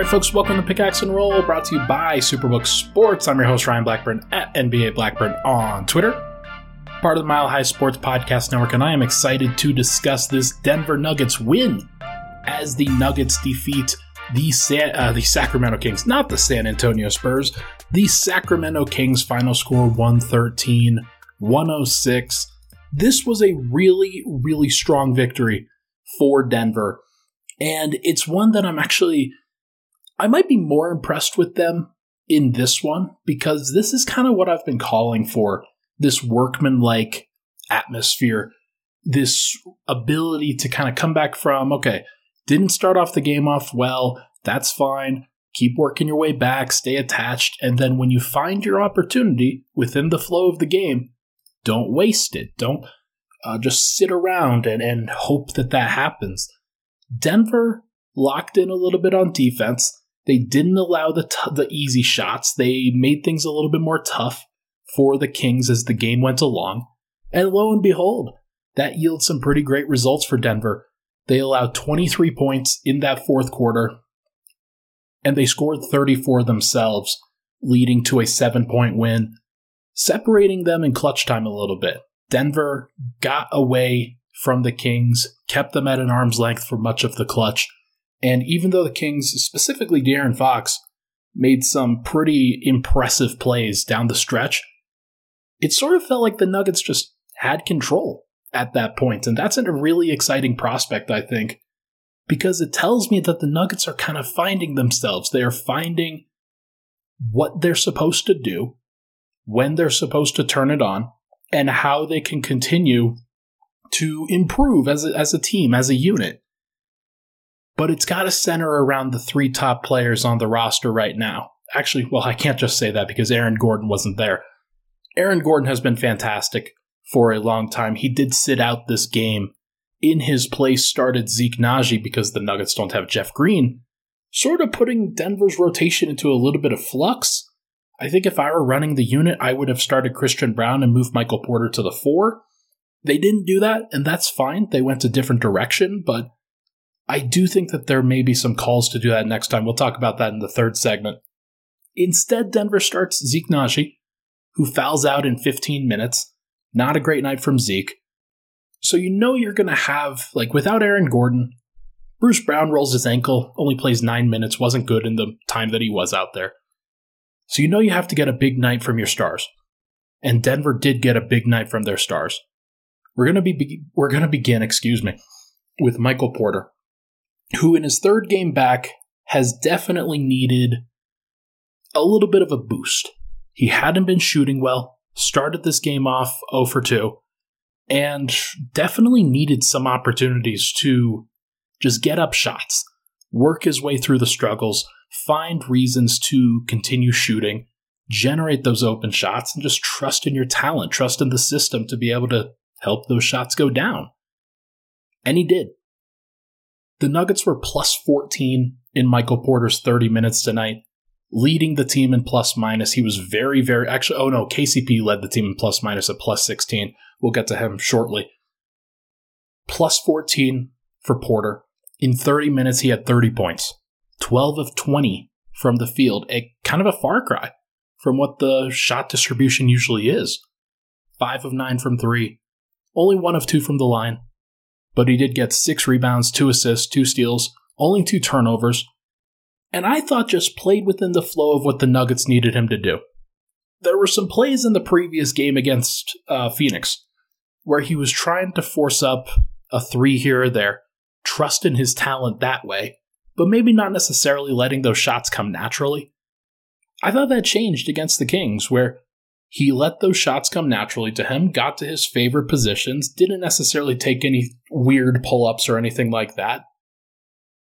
right, folks, welcome to Pickaxe and Roll, brought to you by Superbook Sports. I'm your host, Ryan Blackburn, at NBA Blackburn on Twitter, part of the Mile High Sports Podcast Network, and I am excited to discuss this Denver Nuggets win as the Nuggets defeat the, Sa- uh, the Sacramento Kings, not the San Antonio Spurs, the Sacramento Kings final score 113 106. This was a really, really strong victory for Denver. And it's one that I'm actually I might be more impressed with them in this one because this is kind of what I've been calling for this workman like atmosphere, this ability to kind of come back from, okay, didn't start off the game off well, that's fine. Keep working your way back, stay attached, and then when you find your opportunity within the flow of the game, don't waste it. Don't uh, just sit around and, and hope that that happens. Denver locked in a little bit on defense. They didn't allow the t- the easy shots. They made things a little bit more tough for the Kings as the game went along. And lo and behold, that yields some pretty great results for Denver. They allowed 23 points in that fourth quarter, and they scored 34 themselves, leading to a seven point win, separating them in clutch time a little bit. Denver got away from the Kings, kept them at an arm's length for much of the clutch, and even though the Kings, specifically De'Aaron Fox, made some pretty impressive plays down the stretch, it sort of felt like the Nuggets just had control at that point. And that's a really exciting prospect, I think, because it tells me that the Nuggets are kind of finding themselves. They are finding what they're supposed to do, when they're supposed to turn it on, and how they can continue to improve as a, as a team, as a unit but it's got to center around the three top players on the roster right now. Actually, well, I can't just say that because Aaron Gordon wasn't there. Aaron Gordon has been fantastic for a long time. He did sit out this game. In his place started Zeke Nnaji because the Nuggets don't have Jeff Green, sort of putting Denver's rotation into a little bit of flux. I think if I were running the unit, I would have started Christian Braun and moved Michael Porter to the four. They didn't do that, and that's fine. They went a different direction, but I do think that there may be some calls to do that next time. We'll talk about that in the third segment. Instead, Denver starts Zeke Nnaji, who fouls out in 15 minutes. Not a great night from Zeke. So you know you're going to have, like, without Aaron Gordon, Bruce Brown rolls his ankle, only plays nine minutes, wasn't good in the time that he was out there. So you know you have to get a big night from your stars. And Denver did get a big night from their stars. We're going to be we're going to begin, excuse me, with Michael Porter who in his third game back has definitely needed a little bit of a boost. He hadn't been shooting well, started this game off 0 for 2, and definitely needed some opportunities to just get up shots, work his way through the struggles, find reasons to continue shooting, generate those open shots, and just trust in your talent, trust in the system to be able to help those shots go down. And he did. The Nuggets were plus 14 in Michael Porter's 30 minutes tonight, leading the team in plus minus. He was very, very actually. Oh no, KCP led the team in plus minus at plus 16. We'll get to him shortly. Plus 14 for Porter. In 30 minutes, he had 30 points, 12 of 20 from the field, a kind of a far cry from what the shot distribution usually is. 5 of 9 from 3, only 1 of 2 from the line, but he did get six rebounds, two assists, two steals, only two turnovers, and I thought just played within the flow of what the Nuggets needed him to do. There were some plays in the previous game against uh, Phoenix where he was trying to force up a three here or there, trust in his talent that way, but maybe not necessarily letting those shots come naturally. I thought that changed against the Kings, where he let those shots come naturally to him, got to his favorite positions, didn't necessarily take any weird pull ups or anything like that,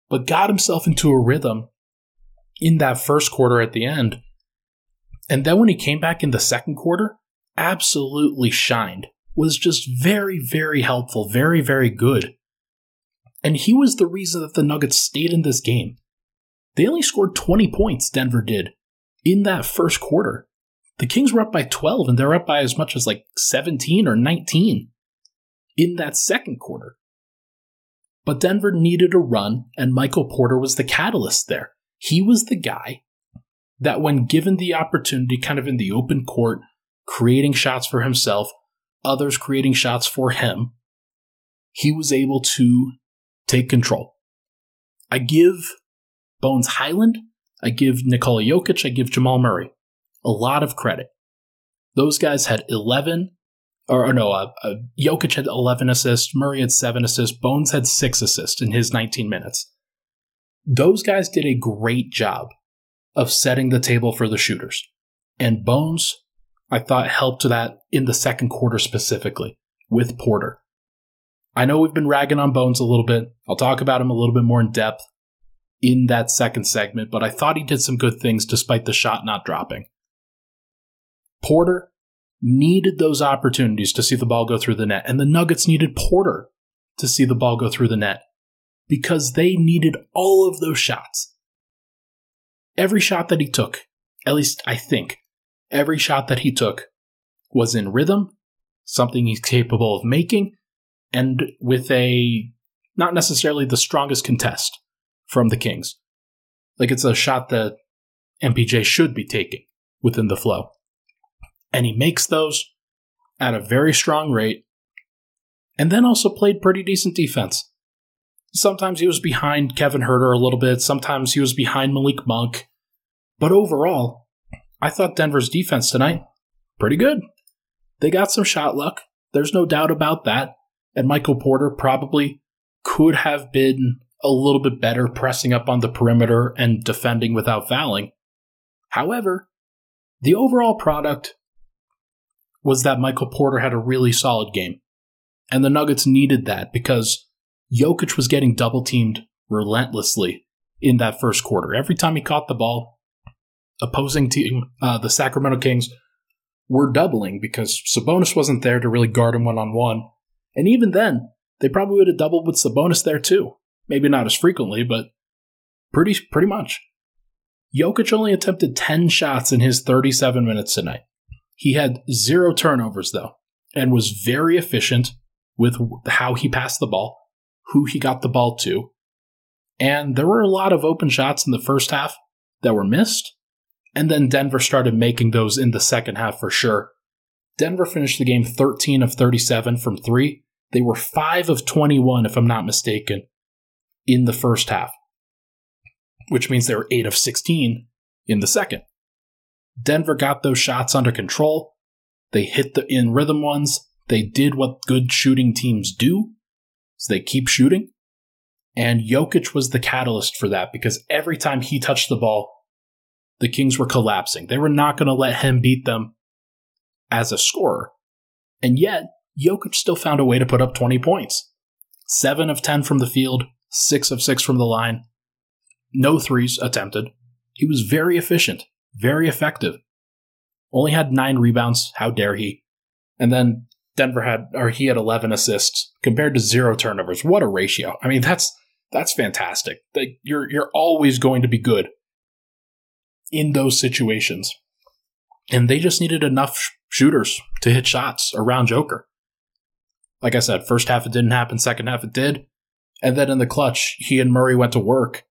but got himself into a rhythm in that first quarter at the end. And then when he came back in the second quarter, absolutely shined. Was just very, very helpful, very, very good. And he was the reason that the Nuggets stayed in this game. They only scored 20 points, Denver did, in that first quarter. The Kings were up by 12 and they're up by as much as like 17 or 19 in that second quarter. But Denver needed a run, and Michael Porter was the catalyst there. he was the guy that, when given the opportunity, kind of in the open court, creating shots for himself, others creating shots for him, he was able to take control. I give Bones Hyland, I give Nikola Jokic, I give Jamal Murray a lot of credit. Those guys had 11, or, or no, uh, uh, Jokic had 11 assists, Murray had 7 assists, Bones had 6 assists in his 19 minutes. Those guys did a great job of setting the table for the shooters. And Bones, I thought, helped that in the second quarter specifically with Porter. I know we've been ragging on Bones a little bit. I'll talk about him a little bit more in depth in that second segment, but I thought he did some good things despite the shot not dropping. Porter needed those opportunities to see the ball go through the net, and the Nuggets needed Porter to see the ball go through the net because they needed all of those shots. Every shot that he took, at least I think, every shot that he took was in rhythm, something he's capable of making, and with a not necessarily the strongest contest from the Kings. Like it's a shot that MPJ should be taking within the flow. And he makes those at a very strong rate, and then also played pretty decent defense. Sometimes he was behind Kevin Huerter a little bit, sometimes he was behind Malik Monk. But overall, I thought Denver's defense tonight, pretty good. They got some shot luck. There's no doubt about that. And Michael Porter probably could have been a little bit better pressing up on the perimeter and defending without fouling. However, the overall product was that Michael Porter had a really solid game. And the Nuggets needed that because Jokic was getting double teamed relentlessly in that first quarter. Every time he caught the ball, opposing team, uh, the Sacramento Kings, were doubling because Sabonis wasn't there to really guard him one on one. And even then, they probably would have doubled with Sabonis there too. Maybe not as frequently, but pretty pretty much. Jokic only attempted 10 shots in his 37 minutes tonight. He had zero turnovers, though, and was very efficient with how he passed the ball, who he got the ball to. And there were a lot of open shots in the first half that were missed. And then Denver started making those in the second half for sure. Denver finished the game 13 of 37 from three. They were 5 of 21, if I'm not mistaken, in the first half, which means they were 8 of 16 in the second. Denver got those shots under control. They hit the in rhythm ones. They did what good shooting teams do. So they keep shooting. And Jokic was the catalyst for that because every time he touched the ball, the Kings were collapsing. They were not going to let him beat them as a scorer. And yet, Jokic still found a way to put up 20 points. 7 of 10 from the field, 6 of 6 from the line. No threes attempted. He was very efficient very effective. Only had nine rebounds. How dare he? And then Denver had, or he had 11 assists compared to zero turnovers. What a ratio! I mean, that's that's fantastic. Like you're you're always going to be good in those situations, and they just needed enough sh- shooters to hit shots around Joker. Like I said, first half it didn't happen. Second half it did, and then in the clutch, he and Murray went to work,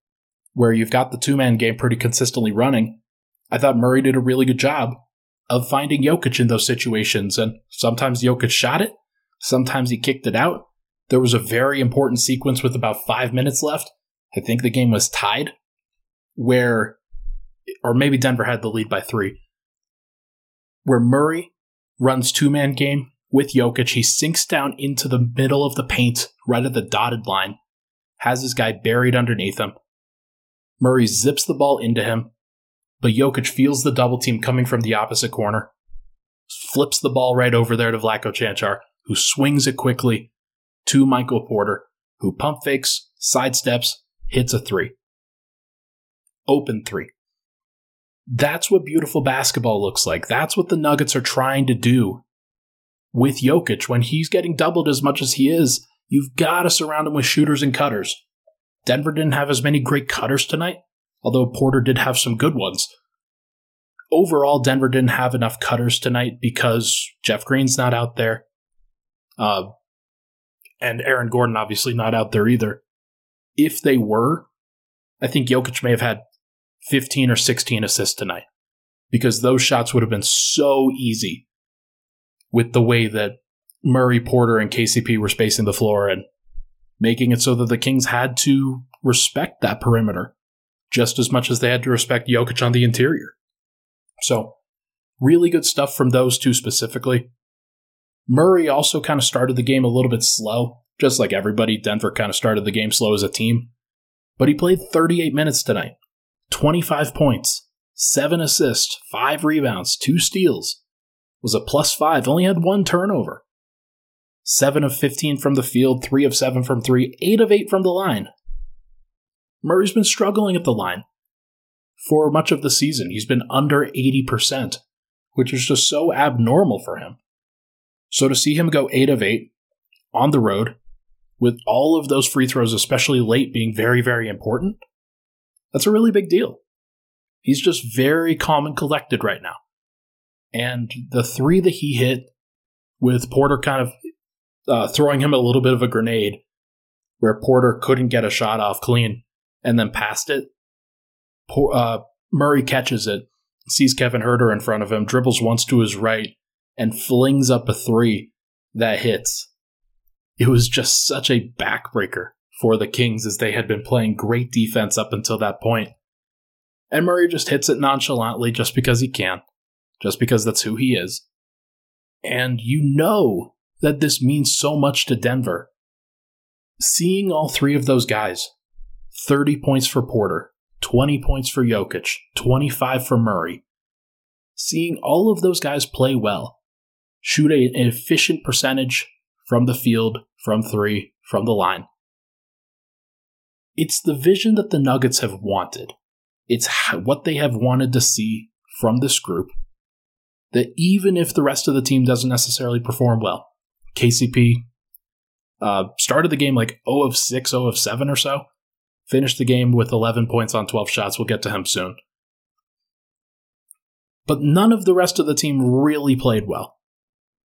where you've got the two man game pretty consistently running I thought Murray did a really good job of finding Jokic in those situations. And sometimes Jokic shot it, sometimes he kicked it out. There was a very important sequence with about five minutes left. I think the game was tied, where, or maybe Denver had the lead by three, where Murray runs two man game with Jokic. He sinks down into the middle of the paint, right at the dotted line, has his guy buried underneath him. Murray zips the ball into him, but Jokic feels the double team coming from the opposite corner, flips the ball right over there to Vlatko Cancar, who swings it quickly to Michael Porter, who pump fakes, sidesteps, hits a three. Open three. That's what beautiful basketball looks like. That's what the Nuggets are trying to do with Jokic. When he's getting doubled as much as he is, you've got to surround him with shooters and cutters. Denver didn't have as many great cutters tonight, although Porter did have some good ones. Overall, Denver didn't have enough cutters tonight because Jeff Green's not out there. Uh, and Aaron Gordon obviously not out there either. If they were, I think Jokic may have had 15 or 16 assists tonight because those shots would have been so easy with the way that Murray, Porter, and KCP were spacing the floor and making it so that the Kings had to respect that perimeter just as much as they had to respect Jokic on the interior. So, really good stuff from those two specifically. Murray also kind of started the game a little bit slow, just like everybody. Denver kind of started the game slow as a team. But he played 38 minutes tonight, 25 points, 7 assists, 5 rebounds, 2 steals, was a plus 5, only had one turnover. 7 of 15 from the field, 3 of 7 from 3, 8 of 8 from the line. Murray's been struggling at the line for much of the season. He's been under 80%, which is just so abnormal for him. So to see him go 8 of 8 on the road, with all of those free throws, especially late, being very, very important, that's a really big deal. He's just very calm and collected right now. And the three that he hit, with Porter kind of uh, throwing him a little bit of a grenade, where Porter couldn't get a shot off clean and then passed it. Uh, Murray catches it, sees Kevin Huerter in front of him, dribbles once to his right, and flings up a three that hits. It was just such a backbreaker for the Kings as they had been playing great defense up until that point. And Murray just hits it nonchalantly just because he can, just because that's who he is. And you know that this means so much to Denver. Seeing all three of those guys 30 points for Porter, 20 points for Jokic, 25 for Murray. Seeing all of those guys play well, shoot an efficient percentage from the field, from three, from the line. It's the vision that the Nuggets have wanted. It's what they have wanted to see from this group. That even if the rest of the team doesn't necessarily perform well, KCP uh, started the game like 0 of 6, 0 of 7 or so. Finished the game with 11 points on 12 shots. We'll get to him soon. But none of the rest of the team really played well,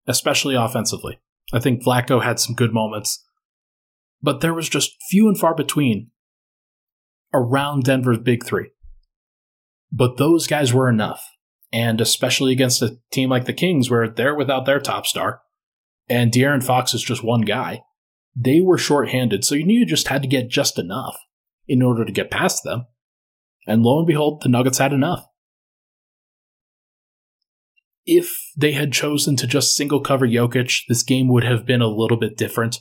especially offensively. I think Vlatko had some good moments, but there was just few and far between around Denver's big three. But those guys were enough, and especially against a team like the Kings, where they're without their top star, and De'Aaron Fox is just one guy. They were shorthanded, so you knew you just had to get just enough in order to get past them. And lo and behold, the Nuggets had enough. If they had chosen to just single cover Jokic, this game would have been a little bit different.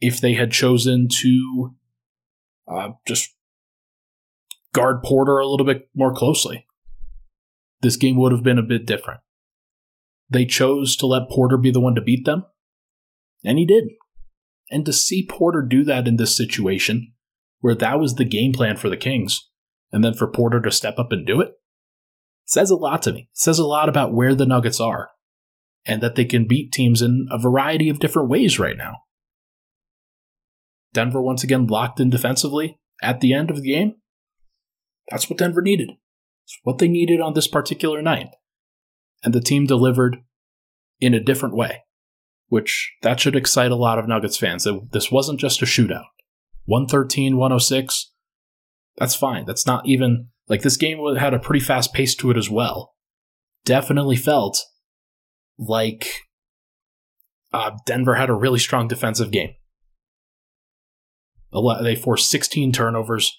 If they had chosen to uh, just guard Porter a little bit more closely, this game would have been a bit different. They chose to let Porter be the one to beat them, and he did. And to see Porter do that in this situation, where that was the game plan for the Kings, and then for Porter to step up and do it, says a lot to me. Says a lot about where the Nuggets are, and that they can beat teams in a variety of different ways right now. Denver once again locked in defensively at the end of the game. That's what Denver needed. It's what they needed on this particular night and the team delivered in a different way, which that should excite a lot of Nuggets fans. This wasn't just a shootout. 113, 106, that's fine. That's not even like this game had a pretty fast pace to it as well. Definitely felt like uh, Denver had a really strong defensive game. They forced 16 turnovers,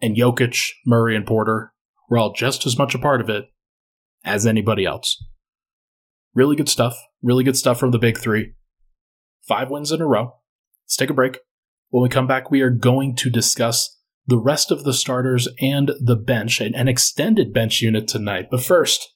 and Jokic, Murray, and Porter were all just as much a part of it as anybody else. Really good stuff. Really good stuff from the big three. Five wins in a row. Let's take a break. When we come back, we are going to discuss the rest of the starters and the bench, and an extended bench unit tonight. But first,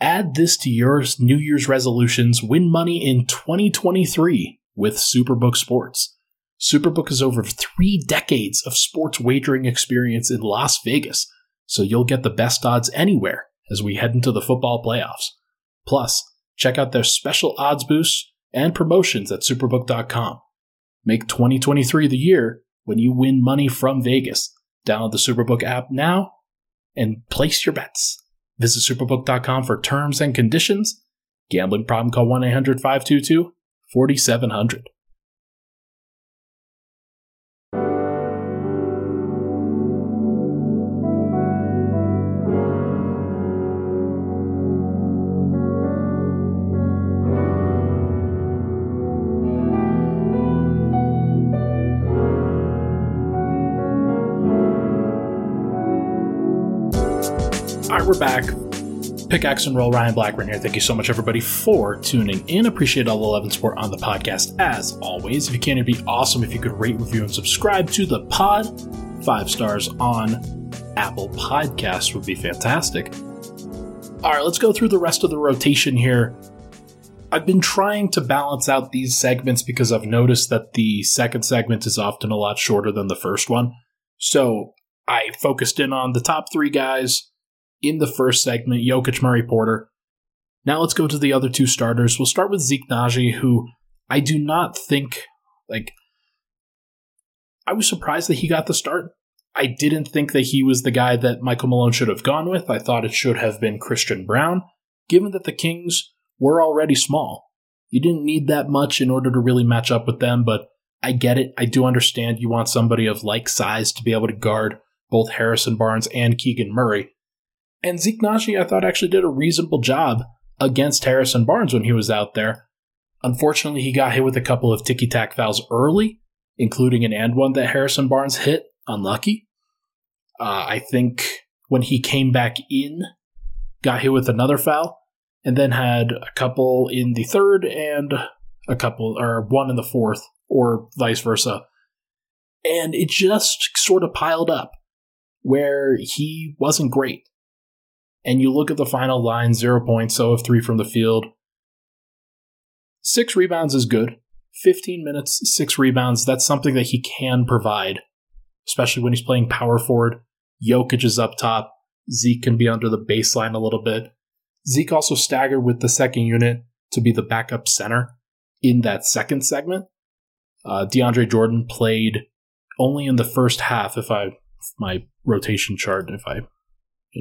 add this to your New Year's resolutions. Win money in 2023 with Superbook Sports. Superbook is over three decades of sports wagering experience in Las Vegas, so you'll get the best odds anywhere as we head into the football playoffs. Plus, check out their special odds boosts and promotions at superbook.com. Make 2023 the year when you win money from Vegas. Download the Superbook app now and place your bets. Visit superbook.com for terms and conditions. Gambling problem call 1 800 522 4700. All right, we're back. Pickaxe and roll, Ryan Blackburn here. Thank you so much, everybody, for tuning in. Appreciate all the love and support on the podcast, as always. If you can, it'd be awesome if you could rate, review, and subscribe to the pod. Five stars on Apple Podcasts would be fantastic. All right, let's go through the rest of the rotation here. I've been trying to balance out these segments because I've noticed that the second segment is often a lot shorter than the first one. So I focused in on the top three guys in the first segment Jokic, Murray, Porter. Now let's go to the other two starters. We'll start with Zeke Nnaji, who I do not think, like, I was surprised that he got the start. I didn't think that he was the guy that Michael Malone should have gone with. I thought it should have been Christian Braun, given that the Kings were already small. You didn't need that much in order to really match up with them, but I get it. I do understand you want somebody of like size to be able to guard both Harrison Barnes and Keegan Murray. And Zeke Nnaji, I thought, actually did a reasonable job against Harrison Barnes when he was out there. Unfortunately, he got hit with a couple of ticky tack fouls early, including an and one that Harrison Barnes hit. Unlucky. Uh, I think when he came back in, got hit with another foul, and then had a couple in the third and a couple, or one in the fourth, or vice versa. And it just sort of piled up where he wasn't great. And you look at the final line, zero points, so of three from the field. Six rebounds is good. 15 minutes, six rebounds, that's something that he can provide, especially when he's playing power forward. Jokic is up top. Zeke can be under the baseline a little bit. Zeke also staggered with the second unit to be the backup center in that second segment. Uh, DeAndre Jordan played only in the first half, if I my rotation chart, if I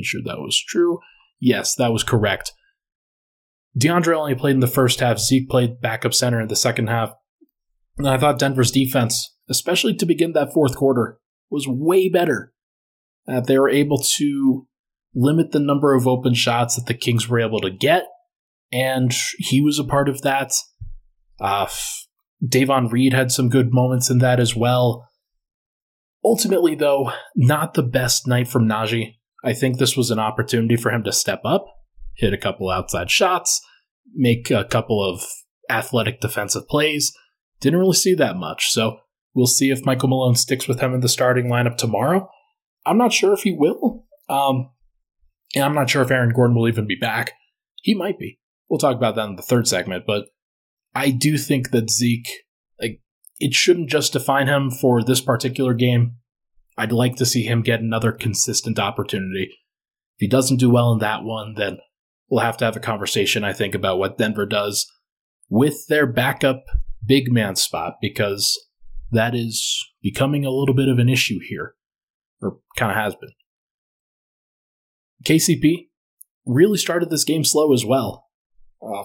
sure that was true. Yes, that was correct. DeAndre only played in the first half. Zeke played backup center in the second half. And I thought Denver's defense, especially to begin that fourth quarter, was way better. Uh, they were able to limit the number of open shots that the Kings were able to get, and he was a part of that. Uh, Davon Reed had some good moments in that as well. Ultimately, though, not the best night from Nnaji. I think this was an opportunity for him to step up, hit a couple outside shots, make a couple of athletic defensive plays. Didn't really see that much, so we'll see if Michael Malone sticks with him in the starting lineup tomorrow. I'm not sure if he will. Um, and I'm not sure if Aaron Gordon will even be back. He might be. We'll talk about that in the third segment, but I do think that Zeke, like, it shouldn't just define him for this particular game. I'd like to see him get another consistent opportunity. If he doesn't do well in that one, then we'll have to have a conversation, I think, about what Denver does with their backup big man spot, because that is becoming a little bit of an issue here, or kind of has been. KCP really started this game slow as well. Uh,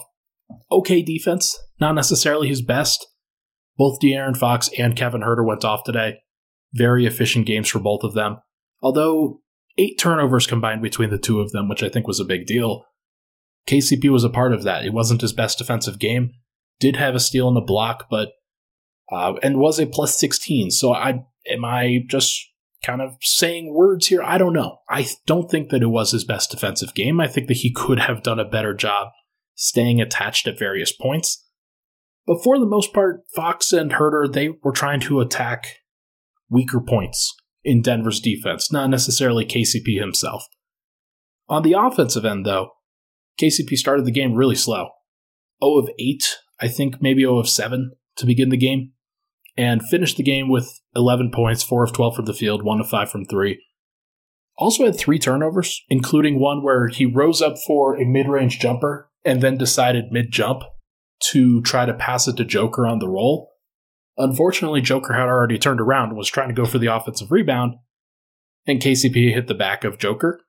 okay defense, not necessarily his best. Both De'Aaron Fox and Kevin Huerter went off today. Very efficient games for both of them. Although eight turnovers combined between the two of them, which I think was a big deal. KCP was a part of that. It wasn't his best defensive game. Did have a steal and a block, but uh, and was a plus 16. So I am I just kind of saying words here. I don't know. I don't think that it was his best defensive game. I think that he could have done a better job staying attached at various points. But for the most part, Fox and Huerter, they were trying to attack weaker points in Denver's defense, not necessarily KCP himself. On the offensive end, though, KCP started the game really slow. 0 of 8, I think maybe 0 of 7 to begin the game and finished the game with 11 points, 4 of 12 from the field, 1 of 5 from 3. Also had three turnovers, including one where he rose up for a mid range jumper and then decided mid jump to try to pass it to Joker on the roll. Unfortunately, Joker had already turned around and was trying to go for the offensive rebound, and KCP hit the back of Joker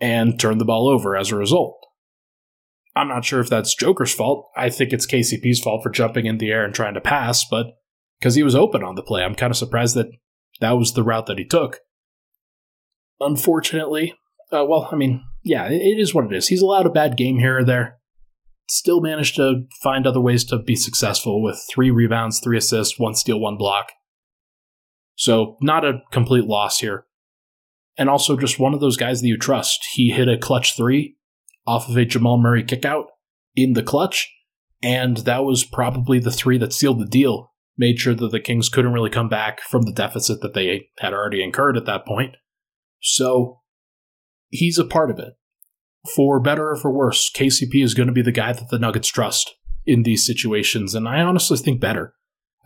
and turned the ball over as a result. I'm not sure if that's Joker's fault. I think it's KCP's fault for jumping in the air and trying to pass, but because he was open on the play. I'm kind of surprised that that was the route that he took. Unfortunately, uh, well, I mean, yeah, it, it is what it is. He's allowed a bad game here or there. Still managed to find other ways to be successful with three rebounds, three assists, one steal, one block. So, not a complete loss here. and also just one of those guys that you trust. He hit a clutch three off of a Jamal Murray kickout in the clutch, and that was probably the three that sealed the deal. Made sure that the Kings couldn't really come back from the deficit that they had already incurred at that point. So he's a part of it. For better or for worse, KCP is going to be the guy that the Nuggets trust in these situations, and I honestly think better.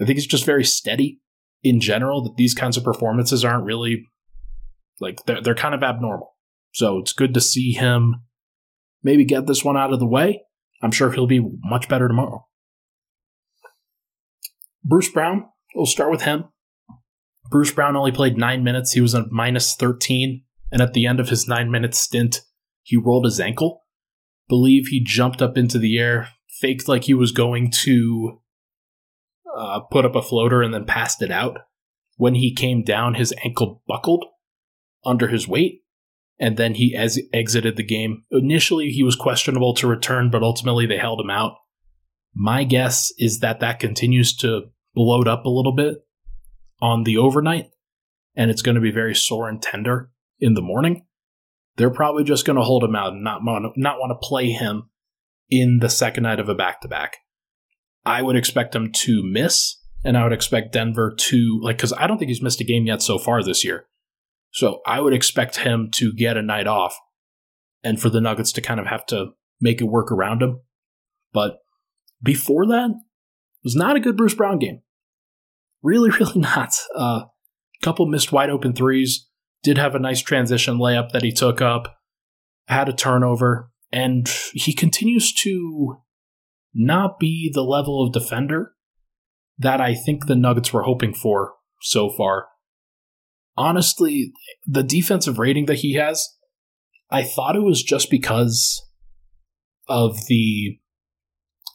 I think he's just very steady in general, that these kinds of performances aren't really like they're, they're kind of abnormal. So it's good to see him maybe get this one out of the way. I'm sure he'll be much better tomorrow. Bruce Brown, we'll start with him. Bruce Brown only played nine minutes. He was a minus 13. And at the end of his nine minute stint, he rolled his ankle. Believe he jumped up into the air, faked like he was going to uh, put up a floater, and then passed it out. When he came down, his ankle buckled under his weight, and then he as- exited the game. Initially, he was questionable to return, but ultimately they held him out. My guess is that that continues to bloat up a little bit on the overnight, and it's going to be very sore and tender in the morning. They're probably just going to hold him out and not want not want to play him in the second night of a back to back. I would expect him to miss, and I would expect Denver to like because I don't think he's missed a game yet so far this year. So I would expect him to get a night off and for the Nuggets to kind of have to make it work around him. But before that, it was not a good Bruce Brown game. Really, really not. A uh, couple missed wide open threes. Did have a nice transition layup that he took up. Had a turnover. And he continues to not be the level of defender that I think the Nuggets were hoping for so far honestly, the defensive rating that he has, I thought it was just because of the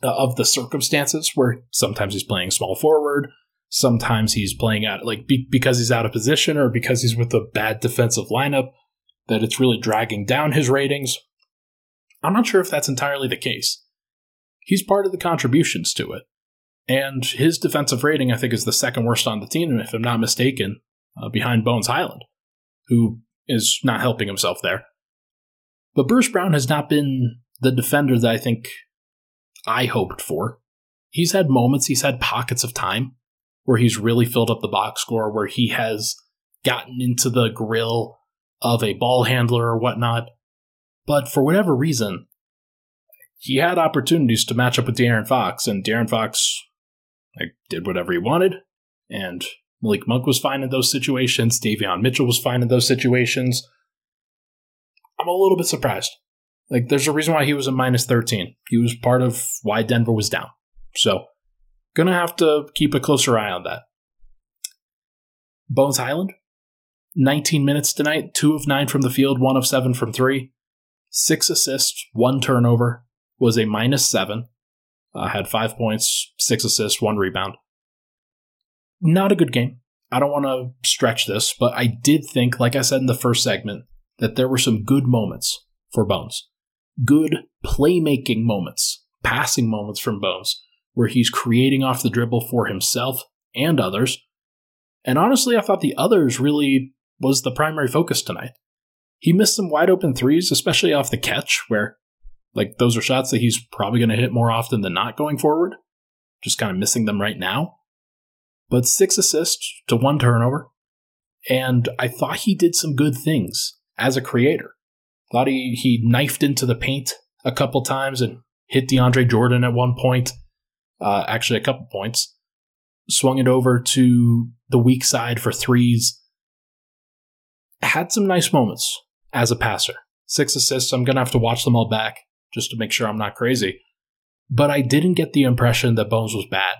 uh, of the circumstances where sometimes he's playing small forward, sometimes he's playing out like be, because he's out of position or because he's with a bad defensive lineup that it's really dragging down his ratings. I'm not sure if that's entirely the case. He's part of the contributions to it. And his defensive rating, I think, is the second worst on the team, if I'm not mistaken uh, behind Bones Hyland, who is not helping himself there. But Bruce Brown has not been the defender that I think I hoped for. He's had moments, he's had pockets of time where he's really filled up the box score, where he has gotten into the grill of a ball handler or whatnot. But for whatever reason, he had opportunities to match up with De'Aaron Fox, and De'Aaron Fox like, did whatever he wanted, and Malik Monk was fine in those situations. Davion Mitchell was fine in those situations. I'm a little bit surprised. Like, there's a reason why he was a minus 13. He was part of why Denver was down. So, gonna have to keep a closer eye on that. Bones Hyland, 19 minutes tonight, 2 of 9 from the field, 1 of 7 from 3. 6 assists, 1 turnover, was a minus 7. Uh, had 5 points, 6 assists, 1 rebound not a good game. I don't want to stretch this, but I did think, like I said in the first segment, that there were some good moments for Bones. Good playmaking moments, passing moments from Bones, where he's creating off the dribble for himself and others. And honestly, I thought the others really was the primary focus tonight. He missed some wide open threes, especially off the catch, where, like, those are shots that he's probably going to hit more often than not going forward. Just kind of missing them right now but six assists to one turnover. And I thought he did some good things as a creator. Thought he, he knifed into the paint a couple times and hit DeAndre Jordan at one point, uh, actually, a couple points. Swung it over to the weak side for threes. Had some nice moments as a passer. Six assists. I'm going to have to watch them all back just to make sure I'm not crazy. But I didn't get the impression that Bones was bad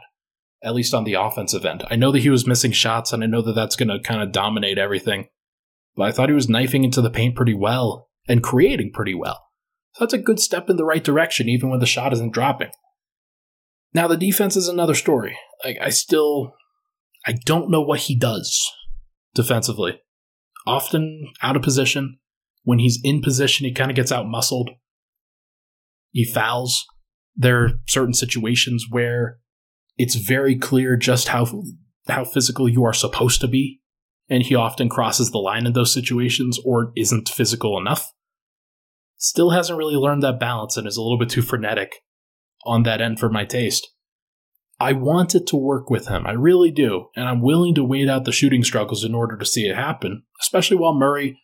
at least on the offensive end. I know that he was missing shots, and I know that that's going to kind of dominate everything. But I thought he was knifing into the paint pretty well and creating pretty well. So that's a good step in the right direction, even when the shot isn't dropping. Now, the defense is another story. Like, I still. I don't know what he does defensively. Often out of position. When he's in position, he kind of gets out muscled. He fouls. There are certain situations where it's very clear just how how physical you are supposed to be and he often crosses the line in those situations or isn't physical enough. Still hasn't really learned that balance and is a little bit too frenetic on that end for my taste. I want it to work with him. I really do. And I'm willing to wait out the shooting struggles in order to see it happen, especially while Murray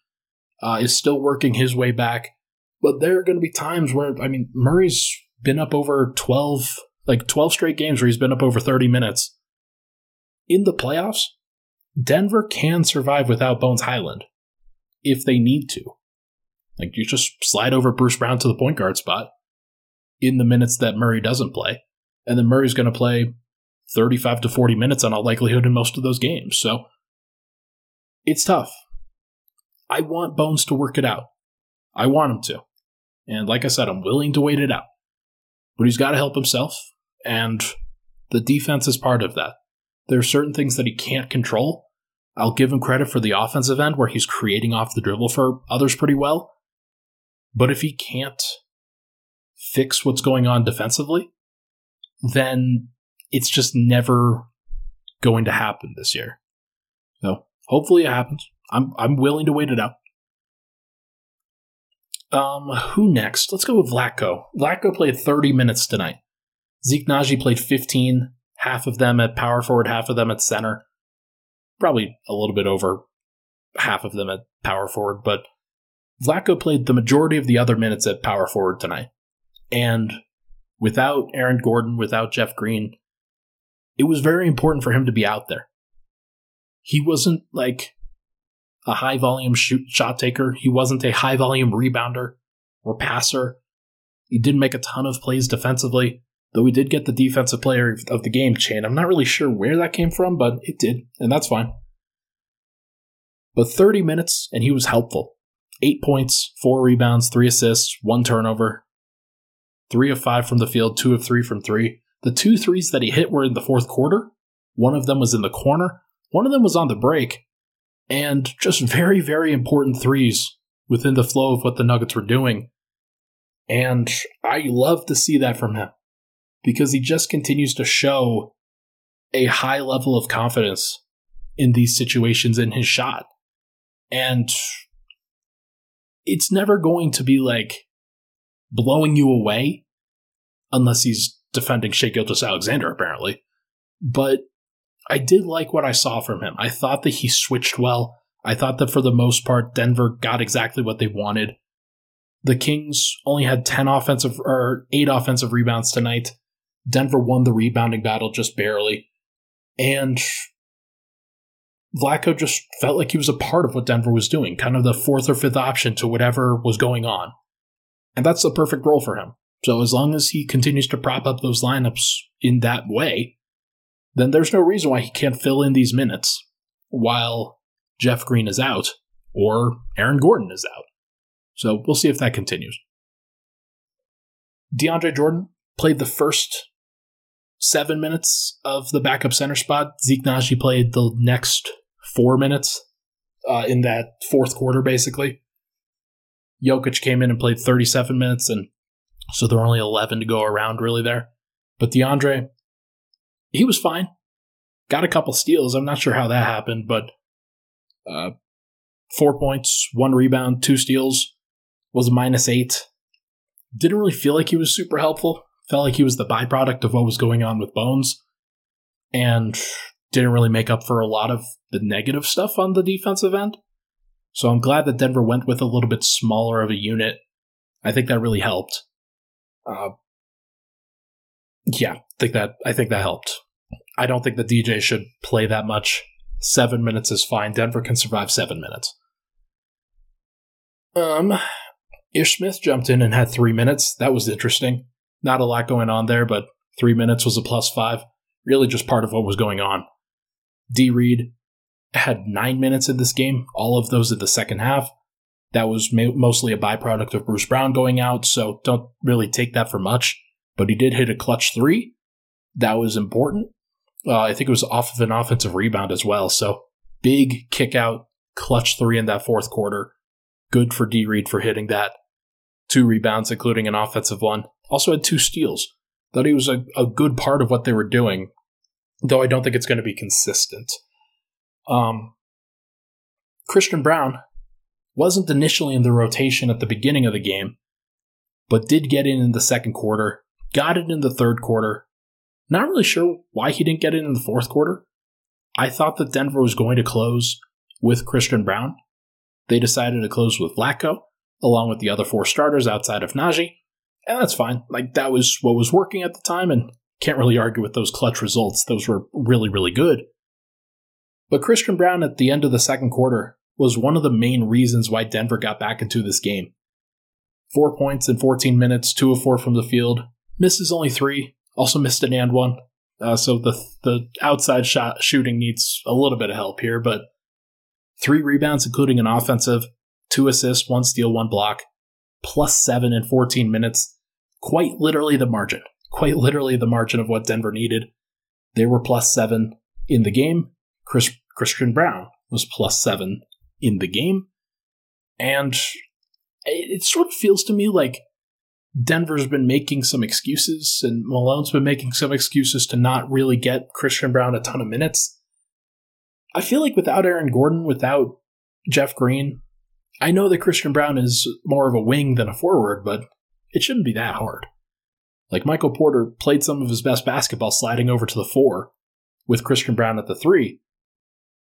uh, is still working his way back. But there are going to be times where, I mean, Murray's been up over 12, like 12 straight games where he's been up over 30 minutes. In the playoffs, Denver can survive without Bones Hyland if they need to. Like, you just slide over Bruce Brown to the point guard spot in the minutes that Murray doesn't play and then Murray's going to play 35 to 40 minutes on all likelihood in most of those games. So it's tough. I want Bones to work it out. I want him to. And like I said, I'm willing to wait it out. But he's got to help himself, and the defense is part of that. There are certain things that he can't control. I'll give him credit for the offensive end where he's creating off the dribble for others pretty well. But if he can't fix what's going on defensively, then it's just never going to happen this year. So hopefully it happens. I'm I'm willing to wait it out. Um, who next? Let's go with Vlatko. Vlatko played 30 minutes tonight. Zeke Nnaji played 15, half of them at power forward, half of them at center. Probably a little bit over half of them at power forward, but Vlatko played the majority of the other minutes at power forward tonight. And without Aaron Gordon, without Jeff Green, it was very important for him to be out there. He wasn't like a high volume shoot shot taker. He wasn't a high volume rebounder or passer. He didn't make a ton of plays defensively, though he did get the defensive player of the game chain. I'm not really sure where that came from, but it did, and that's fine. But 30 minutes, and he was helpful. Eight points, four rebounds, three assists, one turnover, three of five from the field, two of three from three. The two threes that he hit were in the fourth quarter. One of them was in the corner, one of them was on the break, and just very, very important threes within the flow of what the Nuggets were doing. And I love to see that from him because he just continues to show a high level of confidence in these situations in his shot. And it's never going to be like blowing you away, unless he's defending Shai Gilgeous-Alexander, apparently. But I did like what I saw from him. I thought that he switched well. I thought that for the most part, Denver got exactly what they wanted. The Kings only had 10 offensive or 8 offensive rebounds tonight. Denver won the rebounding battle just barely. And Vlatko just felt like he was a part of what Denver was doing, kind of the fourth or fifth option to whatever was going on. And that's the perfect role for him. So as long as he continues to prop up those lineups in that way, then there's no reason why he can't fill in these minutes while Jeff Green is out or Aaron Gordon is out. So we'll see if that continues. DeAndre Jordan played the first seven minutes of the backup center spot. Zeke Nnaji played the next four minutes uh, in that fourth quarter, basically. Jokic came in and played 37 minutes, and so there were only 11 to go around really there. But DeAndre, he was fine. Got a couple steals. I'm not sure how that happened, but uh, four points, one rebound, two steals, was minus eight. Didn't really feel like he was super helpful. Felt like he was the byproduct of what was going on with Bones, and didn't really make up for a lot of the negative stuff on the defensive end. So I'm glad that Denver went with a little bit smaller of a unit. I think that really helped. Uh, yeah, I think that I think that helped. I don't think the DJ should play that much. Seven minutes is fine. Denver can survive seven minutes. Um, Ish Smith jumped in and had three minutes. That was interesting. Not a lot going on there, but three minutes was a plus five. Really, just part of what was going on. D Reed had nine minutes in this game, all of those in the second half. That was ma- mostly a byproduct of Bruce Brown going out, so don't really take that for much. But he did hit a clutch three. That was important. Uh, I think it was off of an offensive rebound as well. So big kick out, clutch three in that fourth quarter. Good for D Reed for hitting that. Two rebounds, including an offensive one. Also had two steals. Thought he was a, a good part of what they were doing, though I don't think it's going to be consistent. Um, Christian Braun wasn't initially in the rotation at the beginning of the game, but did get in in the second quarter, got it in the third quarter. Not really sure why he didn't get it in the fourth quarter. I thought that Denver was going to close with Christian Braun. They decided to close with Vlatko, along with the other four starters outside of Nnaji, and that's fine. Like, that was what was working at the time, and can't really argue with those clutch results. Those were really, really good. But Christian Braun at the end of the second quarter was one of the main reasons why Denver got back into this game. Four points in 14 minutes, two of four from the field. Misses only three. Also missed an and one. Uh, so the the outside shot shooting needs a little bit of help here, but three rebounds, including an offensive, two assists, one steal, one block, plus seven in 14 minutes. Quite literally the margin. Quite literally the margin of what Denver needed. They were plus seven in the game. Chris, Christian Braun was plus seven in the game. And it sort of feels to me like Denver's been making some excuses, and Malone's been making some excuses to not really get Christian Braun a ton of minutes. I feel like without Aaron Gordon, without Jeff Green, I know that Christian Braun is more of a wing than a forward, but it shouldn't be that hard. Like Michael Porter played some of his best basketball sliding over to the four with Christian Braun at the three.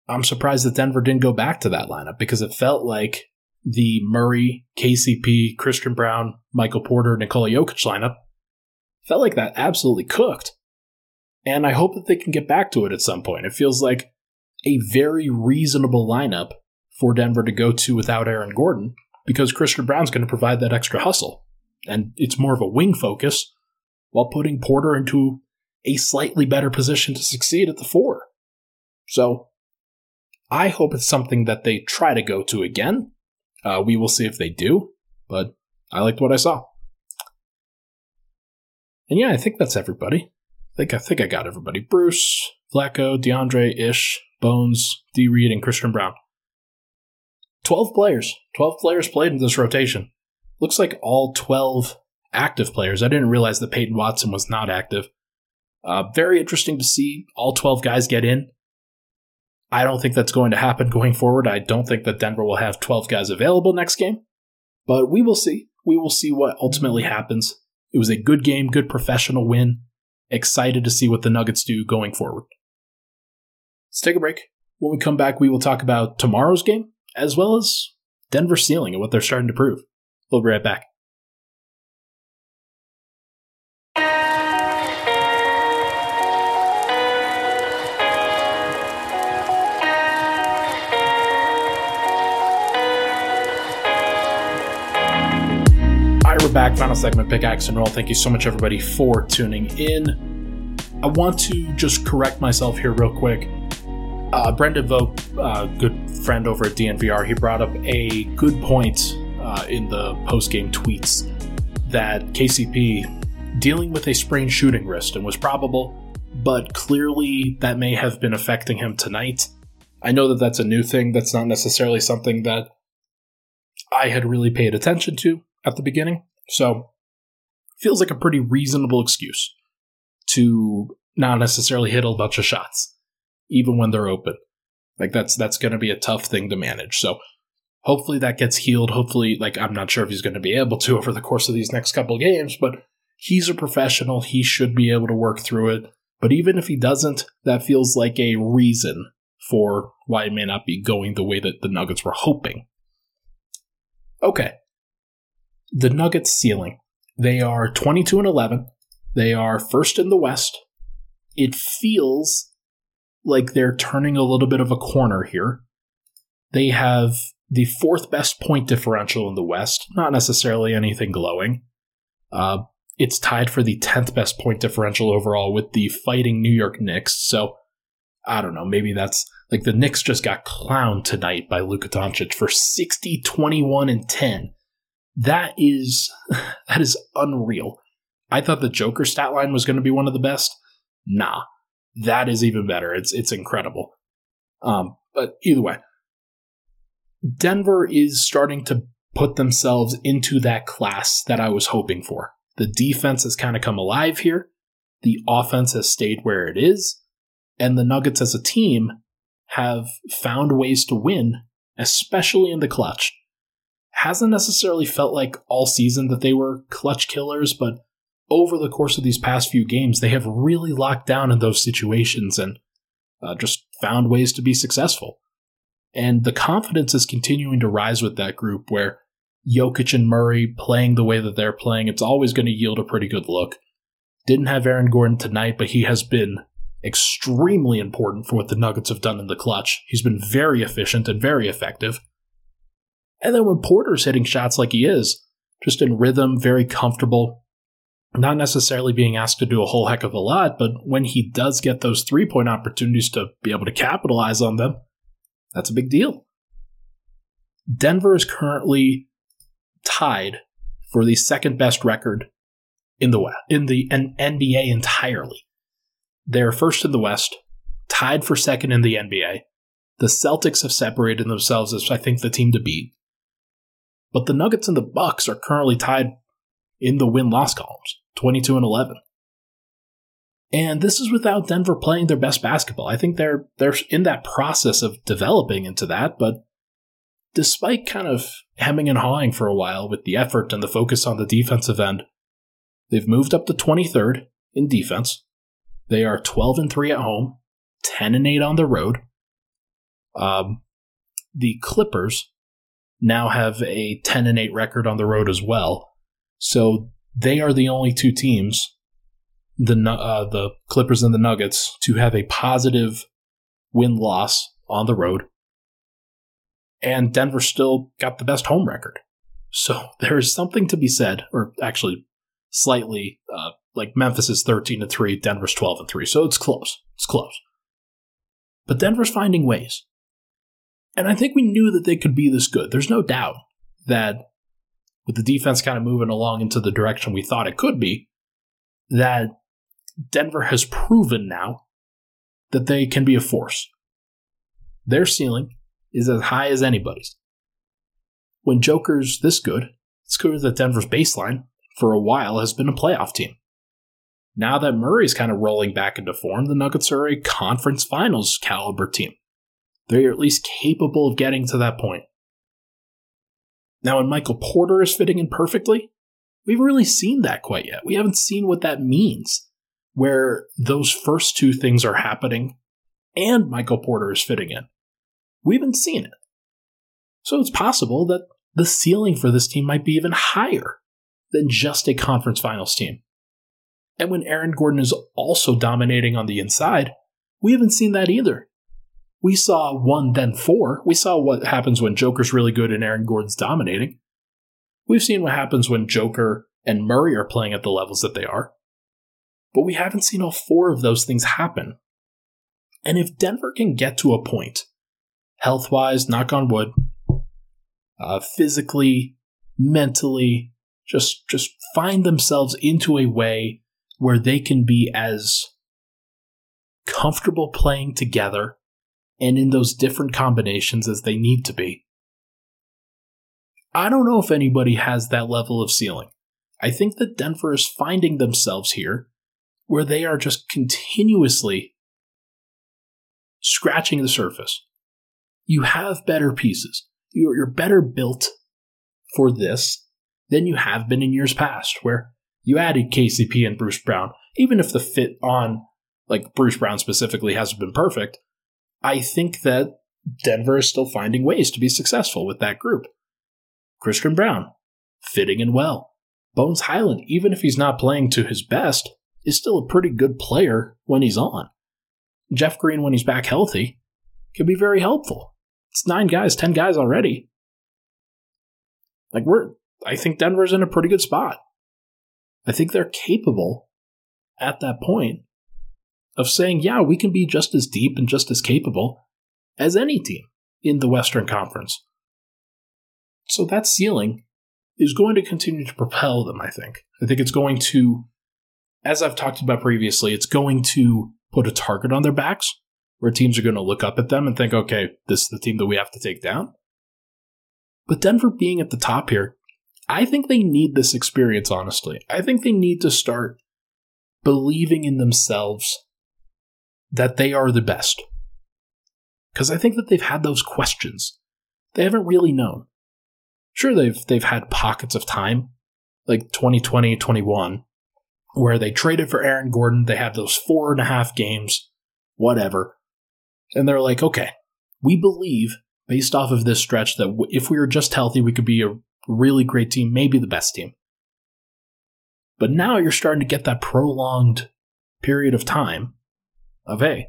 I'm surprised that Denver didn't go back to that lineup because it felt like the Murray, KCP, Christian Braun, Michael Porter, Nikola Jokic lineup felt like that absolutely cooked. And I hope that they can get back to it at some point. It feels like a very reasonable lineup for Denver to go to without Aaron Gordon because Christian Braun's going to provide that extra hustle. And it's more of a wing focus while putting Porter into a slightly better position to succeed at the four. So I hope it's something that they try to go to again. Uh, we will see if they do, but I liked what I saw. And yeah, I think that's everybody. I think I think I got everybody. Bruce, Vlatko, DeAndre, Ish, Bones, D. Reed, and Christian Braun. 12 players. 12 players played in this rotation. Looks like all 12 active players. I didn't realize that Peyton Watson was not active. Uh, very interesting to see all 12 guys get in. I don't think that's going to happen going forward. I don't think that Denver will have 12 guys available next game, but we will see. We will see what ultimately happens. It was a good game, good professional win. Excited to see what the Nuggets do going forward. Let's take a break. When we come back, we will talk about tomorrow's game as well as Denver's ceiling and what they're starting to prove. We'll be right back. We're back. Final segment, pickaxe and roll. Thank you so much, everybody, for tuning in. I want to just correct myself here, real quick. Uh, Brendan Vogt, uh, good friend over at DNVR, he brought up a good point uh, in the post game tweets that KCP dealing with a sprained shooting wrist and was probable, but clearly that may have been affecting him tonight. I know that that's a new thing. That's not necessarily something that I had really paid attention to at the beginning. So, feels like a pretty reasonable excuse to not necessarily hit a bunch of shots even when they're open. Like that's that's going to be a tough thing to manage. So hopefully that gets healed. Hopefully, like I'm not sure if he's going to be able to over the course of these next couple games, but he's a professional. He should be able to work through it. But even if he doesn't, that feels like a reason for why it may not be going the way that the Nuggets were hoping. Okay. The Nuggets ceiling. They are 22 and 11. They are first in the West. It feels like they're turning a little bit of a corner here. They have the fourth best point differential in the West, not necessarily anything glowing. Uh, it's tied for the 10th best point differential overall with the fighting New York Knicks. So I don't know, maybe that's like the Knicks just got clowned tonight by Luka Doncic for 60, 21, and 10. That is that is unreal. I thought the Joker stat line was going to be one of the best. Nah, that is even better. It's it's incredible. Um, but either way, Denver is starting to put themselves into that class that I was hoping for. The defense has kind of come alive here. The offense has stayed where it is. And the Nuggets as a team have found ways to win especially in the clutch. Hasn't necessarily felt like all season that they were clutch killers, but over the course of these past few games, they have really locked down in those situations and uh, just found ways to be successful. And the confidence is continuing to rise with that group where Jokic and Murray playing the way that they're playing, it's always going to yield a pretty good look. Didn't have Aaron Gordon tonight, but he has been extremely important for what the Nuggets have done in the clutch. He's been very efficient and very effective. And then when Porter's hitting shots like he is, just in rhythm, very comfortable, not necessarily being asked to do a whole heck of a lot, but when he does get those three point opportunities to be able to capitalize on them, that's a big deal. Denver is currently tied for the second best record in the West, in the NBA entirely. They're first in the West, tied for second in the NBA. The Celtics have separated themselves as I think the team to beat. But the Nuggets and the Bucks are currently tied in the win-loss columns, 22 and 11. And this is without Denver playing their best basketball. I think they're they're in that process of developing into that, but despite kind of hemming and hawing for a while with the effort and the focus on the defensive end, they've moved up to 23rd in defense. They are 12 and 3 at home, 10 and 8 on the road. Um, the Clippers now have a 10 and 8 record on the road as well. So they are the only two teams, the uh, the Clippers and the Nuggets, to have a positive win loss on the road. And Denver still got the best home record. So there is something to be said, or actually slightly uh, like Memphis is 13 to 3, Denver's 12 and 3. So it's close. It's close. But Denver's finding ways. And I think we knew that they could be this good. There's no doubt that with the defense kind of moving along into the direction we thought it could be, that Denver has proven now that they can be a force. Their ceiling is as high as anybody's. When Joker's this good, it's clear that Denver's baseline for a while has been a playoff team. Now that Murray's kind of rolling back into form, the Nuggets are a conference finals caliber team. They're at least capable of getting to that point. Now, when Michael Porter is fitting in perfectly, we haven't really seen that quite yet. We haven't seen what that means, where those first two things are happening and Michael Porter is fitting in. We haven't seen it. So it's possible that the ceiling for this team might be even higher than just a conference finals team. And when Aaron Gordon is also dominating on the inside, we haven't seen that either. We saw one, then four. We saw what happens when Joker's really good and Aaron Gordon's dominating. We've seen what happens when Joker and Murray are playing at the levels that they are. But we haven't seen all four of those things happen. And if Denver can get to a point, health wise, knock on wood, uh, physically, mentally, just just find themselves into a way where they can be as comfortable playing together and in those different combinations as they need to be. I don't know if anybody has that level of ceiling. I think that Denver is finding themselves here where they are just continuously scratching the surface. You have better pieces. You're, better built for this than you have been in years past, where you added KCP and Bruce Brown, even if the fit on like Bruce Brown specifically hasn't been perfect. I think that Denver is still finding ways to be successful with that group. Christian Braun, fitting in well. Bones Hyland, even if he's not playing to his best, is still a pretty good player when he's on. Jeff Green, when he's back healthy, can be very helpful. It's nine guys, ten guys already. Like we're I think Denver's in a pretty good spot. I think they're capable at that point of saying, yeah, we can be just as deep and just as capable as any team in the Western Conference. So that ceiling is going to continue to propel them, I think. I think it's going to, as I've talked about previously, it's going to put a target on their backs where teams are going to look up at them and think, okay, this is the team that we have to take down. But Denver being at the top here I think they need this experience, honestly. I think they need to start believing in themselves that they are the best. Because I think that they've had those questions. they haven't really known. Sure, they've they've had pockets of time, like 2020, 21, where they traded for Aaron Gordon. They had those four and a half games, whatever. And they're like, okay, we believe based off of this stretch that if we were just healthy, we could be a really great team, maybe the best team. But now you're starting to get that prolonged period of time of, hey,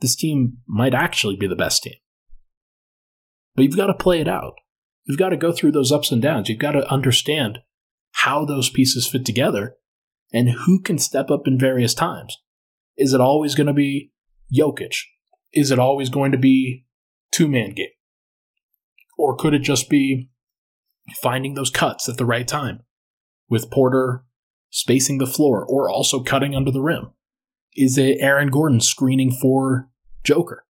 this team might actually be the best team. But you've got to play it out. You've got to go through those ups and downs. You've got to understand how those pieces fit together and who can step up in various times. Is it always going to be Jokic? Is it always going to be two man game? Or could it just be finding those cuts at the right time with Porter spacing the floor or also cutting under the rim? Is it Aaron Gordon screening for Joker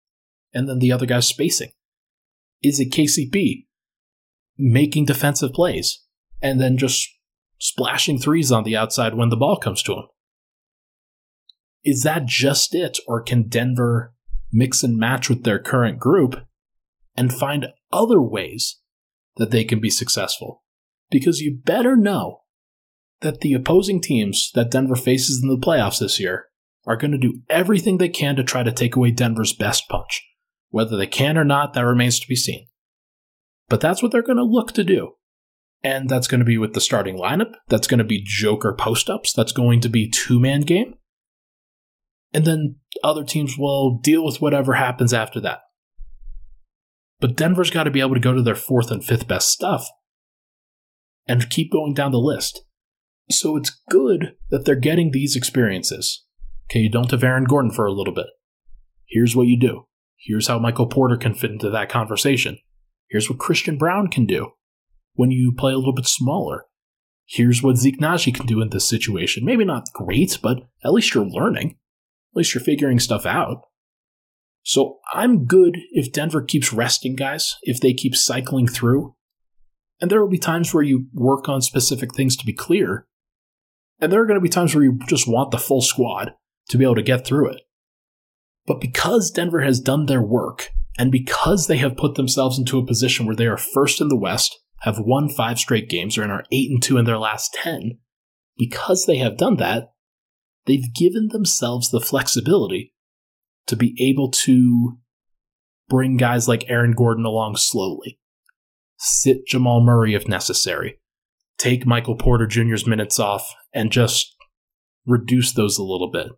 and then the other guy's spacing? Is it KCP making defensive plays and then just splashing threes on the outside when the ball comes to him? Is that just it, or can Denver mix and match with their current group and find other ways that they can be successful? Because you better know that the opposing teams that Denver faces in the playoffs this year are going to do everything they can to try to take away Denver's best punch. Whether they can or not, that remains to be seen. But that's what they're going to look to do. And that's going to be with the starting lineup. That's going to be Joker post ups. That's going to be two man game. And then other teams will deal with whatever happens after that. But Denver's got to be able to go to their fourth and fifth best stuff and keep going down the list. So it's good that they're getting these experiences. Okay, you don't have Aaron Gordon for a little bit. Here's what you do. Here's how Michael Porter can fit into that conversation. Here's what Christian Braun can do when you play a little bit smaller. Here's what Zeke can do in this situation. Maybe not great, but at least you're learning. At least you're figuring stuff out. So I'm good if Denver keeps resting guys, if they keep cycling through. And there will be times where you work on specific things to be clear. And there are going to be times where you just want the full squad to be able to get through it. But because Denver has done their work, and because they have put themselves into a position where they are first in the West, have won five straight games, or are 8 and 2 in their last 10, because they have done that, they've given themselves the flexibility to be able to bring guys like Aaron Gordon along slowly, sit Jamal Murray if necessary, take Michael Porter Jr.'s minutes off, and just reduce those a little bit.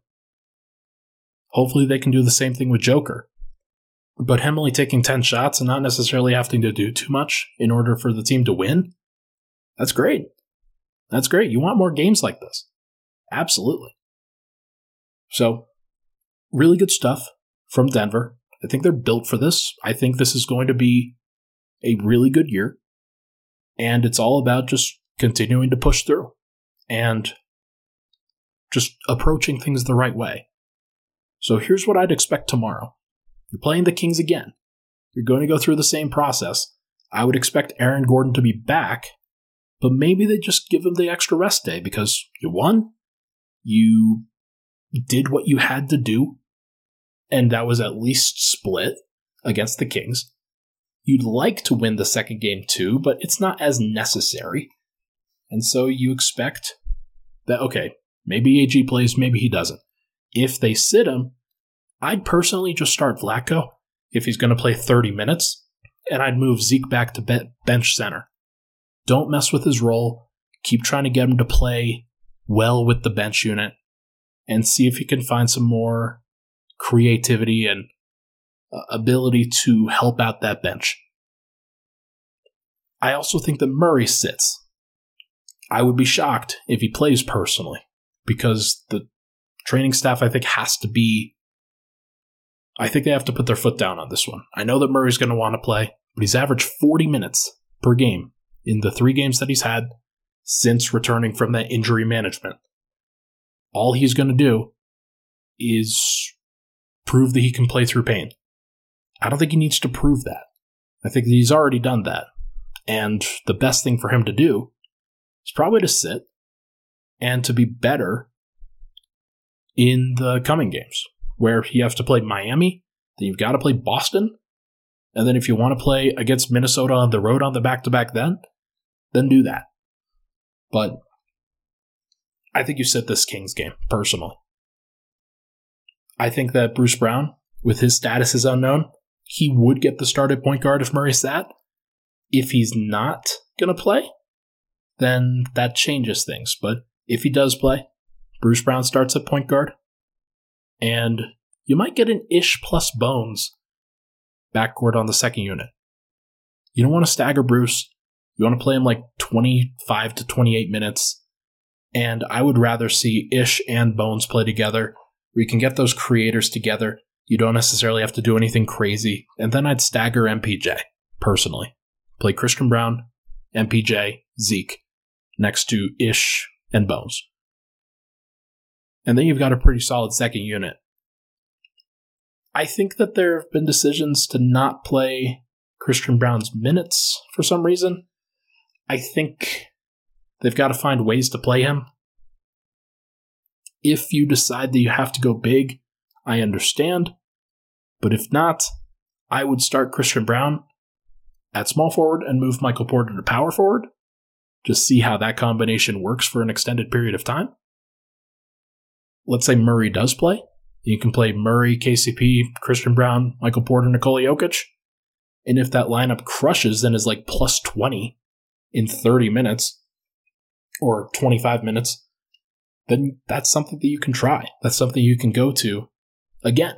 Hopefully, they can do the same thing with Joker. But him only taking 10 shots and not necessarily having to do too much in order for the team to win, that's great. That's great. You want more games like this. Absolutely. So, really good stuff from Denver. I think they're built for this. I think this is going to be a really good year. And it's all about just continuing to push through and just approaching things the right way. So here's what I'd expect tomorrow. You're playing the Kings again. You're going to go through the same process. I would expect Aaron Gordon to be back, but maybe they just give him the extra rest day because you won. You did what you had to do, and that was at least split against the Kings. You'd like to win the second game too, but it's not as necessary. And so you expect that, okay, maybe AG plays, maybe he doesn't if they sit him, I'd personally just start Vlatko if he's going to play 30 minutes, and I'd move Zeke back to bench center. Don't mess with his role. Keep trying to get him to play well with the bench unit and see if he can find some more creativity and uh, ability to help out that bench. I also think that Murray sits. I would be shocked if he plays personally because the training staff, I think, has to be. I think they have to put their foot down on this one. I know that Murray's going to want to play, but he's averaged 40 minutes per game in the three games that he's had since returning from that injury management. All he's going to do is prove that he can play through pain. I don't think he needs to prove that. I think he's already done that. And the best thing for him to do is probably to sit and to be better in the coming games, where you have to play Miami, then you've got to play Boston, And then if you want to play against Minnesota on the road on the back to back, then then do that. But I think you sit this Kings game personally. I think that Bruce Brown, with his status as unknown, he would get the start at point guard if Murray sat. If he's not going to play, then that changes things. But if he does play, Bruce Brown starts at point guard, and you might get an ish plus bones backcourt on the second unit. You don't want to stagger Bruce. You want to play him like 25 to 28 minutes. And I would rather see Ish and Bones play together where you can get those creators together. You don't necessarily have to do anything crazy. And then I'd stagger MPJ, personally. Play Christian Braun, MPJ, Zeke, next to Ish and Bones. And then you've got a pretty solid second unit. I think that there have been decisions to not play Christian Braun's minutes for some reason. I think they've got to find ways to play him if you decide that you have to go big, I understand. But if not, I would start Christian Braun at small forward and move Michael Porter to power forward. Just see how that combination works for an extended period of time. Let's say Murray does play. You can play Murray, KCP, Christian Braun, Michael Porter, Nikola Jokic. And if that lineup crushes and is like plus 20 in 30 minutes or 25 minutes, then that's something that you can try. That's something you can go to again.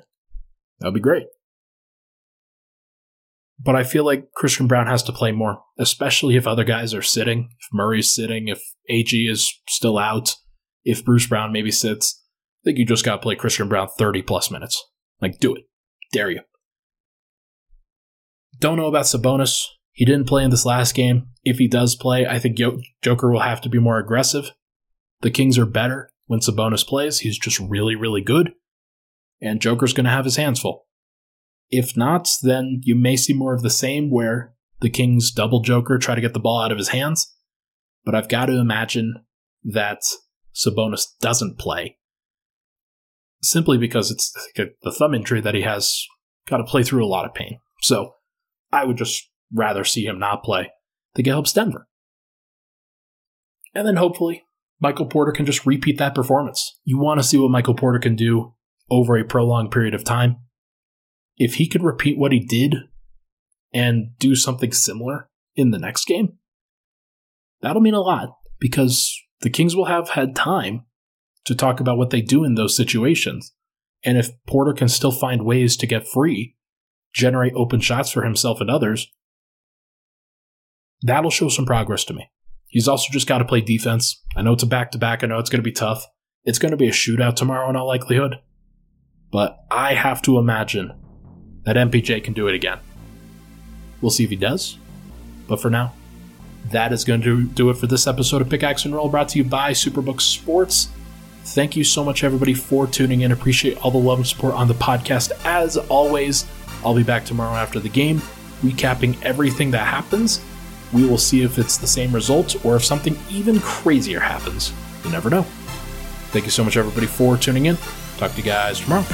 That'd be great. But I feel like Christian Braun has to play more, especially if other guys are sitting. If Murray's sitting, if AG is still out, if Bruce Brown maybe sits. Think you just got to play Christian Braun 30 plus minutes. Like, do it. Dare you. Don't know about Sabonis. He didn't play in this last game. If he does play, I think Joker will have to be more aggressive. The Kings are better when Sabonis plays. He's just really, really good. And Joker's going to have his hands full. If not, then you may see more of the same where the Kings double Joker, try to get the ball out of his hands. But I've got to imagine that Sabonis doesn't play simply because it's the thumb injury that he has got to play through a lot of pain. So I would just rather see him not play. to get helps Denver. And then hopefully Michael Porter can just repeat that performance. You want to see what Michael Porter can do over a prolonged period of time. If he could repeat what he did and do something similar in the next game, that'll mean a lot because the Kings will have had time to talk about what they do in those situations. And if Porter can still find ways to get free, generate open shots for himself and others, that'll show some progress to me. He's also just got to play defense. I know it's a back to back. I know it's going to be tough. It's going to be a shootout tomorrow in all likelihood. But I have to imagine that MPJ can do it again. We'll see if he does. But for now, that is going to do it for this episode of Pickaxe and Roll brought to you by Superbook Sports. Thank you so much, everybody, for tuning in. Appreciate all the love and support on the podcast. As always, I'll be back tomorrow after the game, recapping everything that happens we will see if it's the same result or if something even crazier happens. You never know. Thank you so much, everybody, for tuning in. Talk to you guys tomorrow.